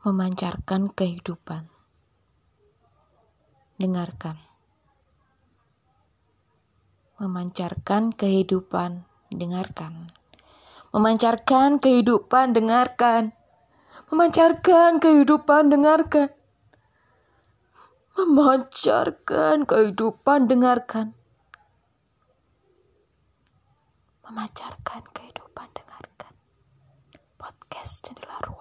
memancarkan kehidupan. Dengarkan. Memancarkan kehidupan, dengarkan. Memancarkan kehidupan, dengarkan. Memancarkan kehidupan, dengarkan. Memancarkan kehidupan, dengarkan. Memancarkan kehidupan, dengarkan. Podcast Jendela Ruang.